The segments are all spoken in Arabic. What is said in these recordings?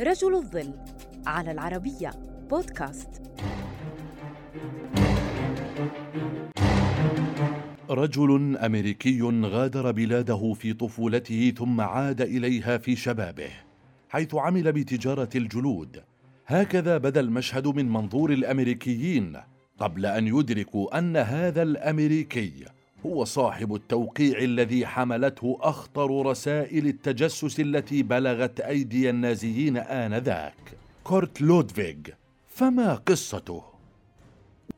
رجل الظل على العربية بودكاست. رجل أمريكي غادر بلاده في طفولته ثم عاد إليها في شبابه حيث عمل بتجارة الجلود. هكذا بدا المشهد من منظور الأمريكيين قبل أن يدركوا أن هذا الأمريكي هو صاحب التوقيع الذي حملته أخطر رسائل التجسس التي بلغت أيدي النازيين آنذاك كورت لودفيغ فما قصته؟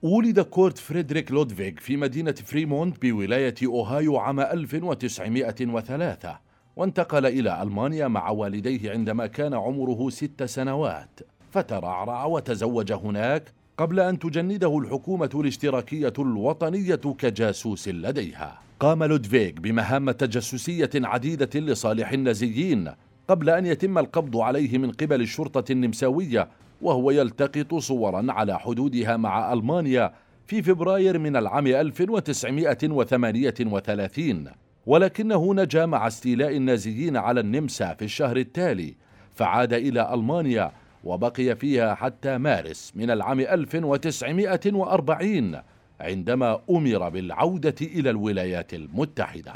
ولد كورت فريدريك لودفيغ في مدينة فريمونت بولاية أوهايو عام 1903 وانتقل إلى ألمانيا مع والديه عندما كان عمره ست سنوات فترعرع وتزوج هناك قبل أن تجنده الحكومة الاشتراكية الوطنية كجاسوس لديها. قام لودفيغ بمهام تجسسية عديدة لصالح النازيين قبل أن يتم القبض عليه من قبل الشرطة النمساوية وهو يلتقط صورا على حدودها مع ألمانيا في فبراير من العام 1938 ولكنه نجا مع استيلاء النازيين على النمسا في الشهر التالي فعاد إلى ألمانيا وبقي فيها حتى مارس من العام 1940 عندما أمر بالعودة إلى الولايات المتحدة.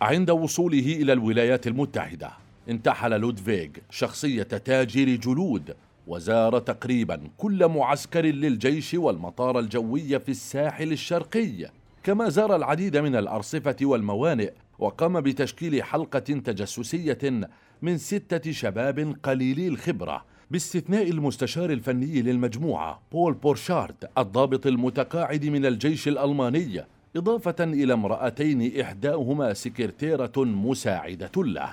عند وصوله إلى الولايات المتحدة انتحل لودفيغ شخصية تاجر جلود وزار تقريبا كل معسكر للجيش والمطار الجوي في الساحل الشرقي. كما زار العديد من الأرصفة والموانئ وقام بتشكيل حلقة تجسسية من ستة شباب قليلي الخبرة باستثناء المستشار الفني للمجموعة بول بورشارد الضابط المتقاعد من الجيش الألماني إضافة إلى امرأتين إحداهما سكرتيرة مساعدة له.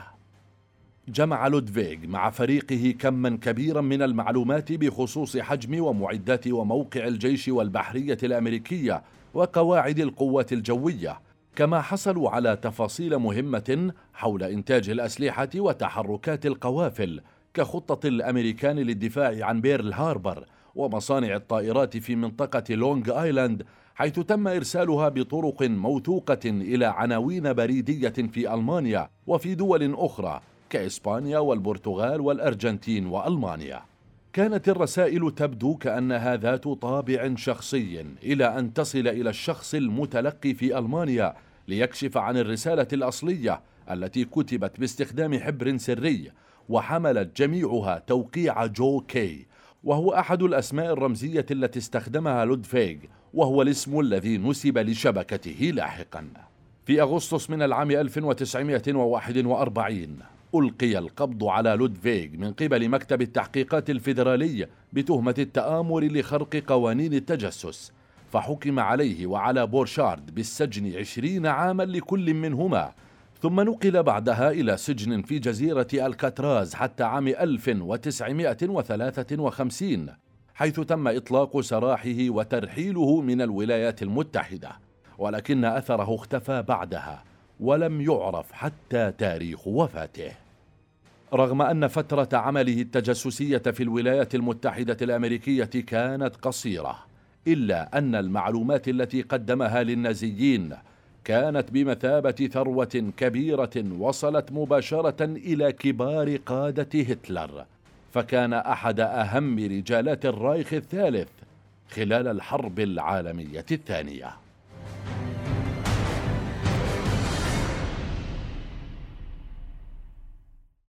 جمع لودفيغ مع فريقه كما كبيرا من المعلومات بخصوص حجم ومعدات وموقع الجيش والبحرية الأمريكية وقواعد القوات الجوية كما حصلوا على تفاصيل مهمة حول إنتاج الأسلحة وتحركات القوافل كخطة الأمريكان للدفاع عن بيرل هاربر ومصانع الطائرات في منطقة لونج آيلاند حيث تم إرسالها بطرق موثوقة إلى عناوين بريدية في ألمانيا وفي دول أخرى كإسبانيا والبرتغال والأرجنتين وألمانيا. كانت الرسائل تبدو كأنها ذات طابع شخصي إلى أن تصل إلى الشخص المتلقي في ألمانيا ليكشف عن الرسالة الأصلية التي كتبت باستخدام حبر سري وحملت جميعها توقيع جو كي وهو أحد الأسماء الرمزية التي استخدمها لودفيغ وهو الاسم الذي نسب لشبكته لاحقا. في أغسطس من العام 1941 ألقي القبض على لودفيغ من قبل مكتب التحقيقات الفيدرالي بتهمة التآمر لخرق قوانين التجسس فحكم عليه وعلى بورشارد بالسجن عشرين عاما لكل منهما ثم نقل بعدها إلى سجن في جزيرة الكاتراز حتى عام 1953 حيث تم إطلاق سراحه وترحيله من الولايات المتحدة ولكن أثره اختفى بعدها ولم يعرف حتى تاريخ وفاته. رغم أن فترة عمله التجسسية في الولايات المتحدة الأمريكية كانت قصيرة إلا أن المعلومات التي قدمها للنازيين كانت بمثابة ثروة كبيرة وصلت مباشرة إلى كبار قادة هتلر فكان أحد أهم رجالات الرايخ الثالث خلال الحرب العالمية الثانية.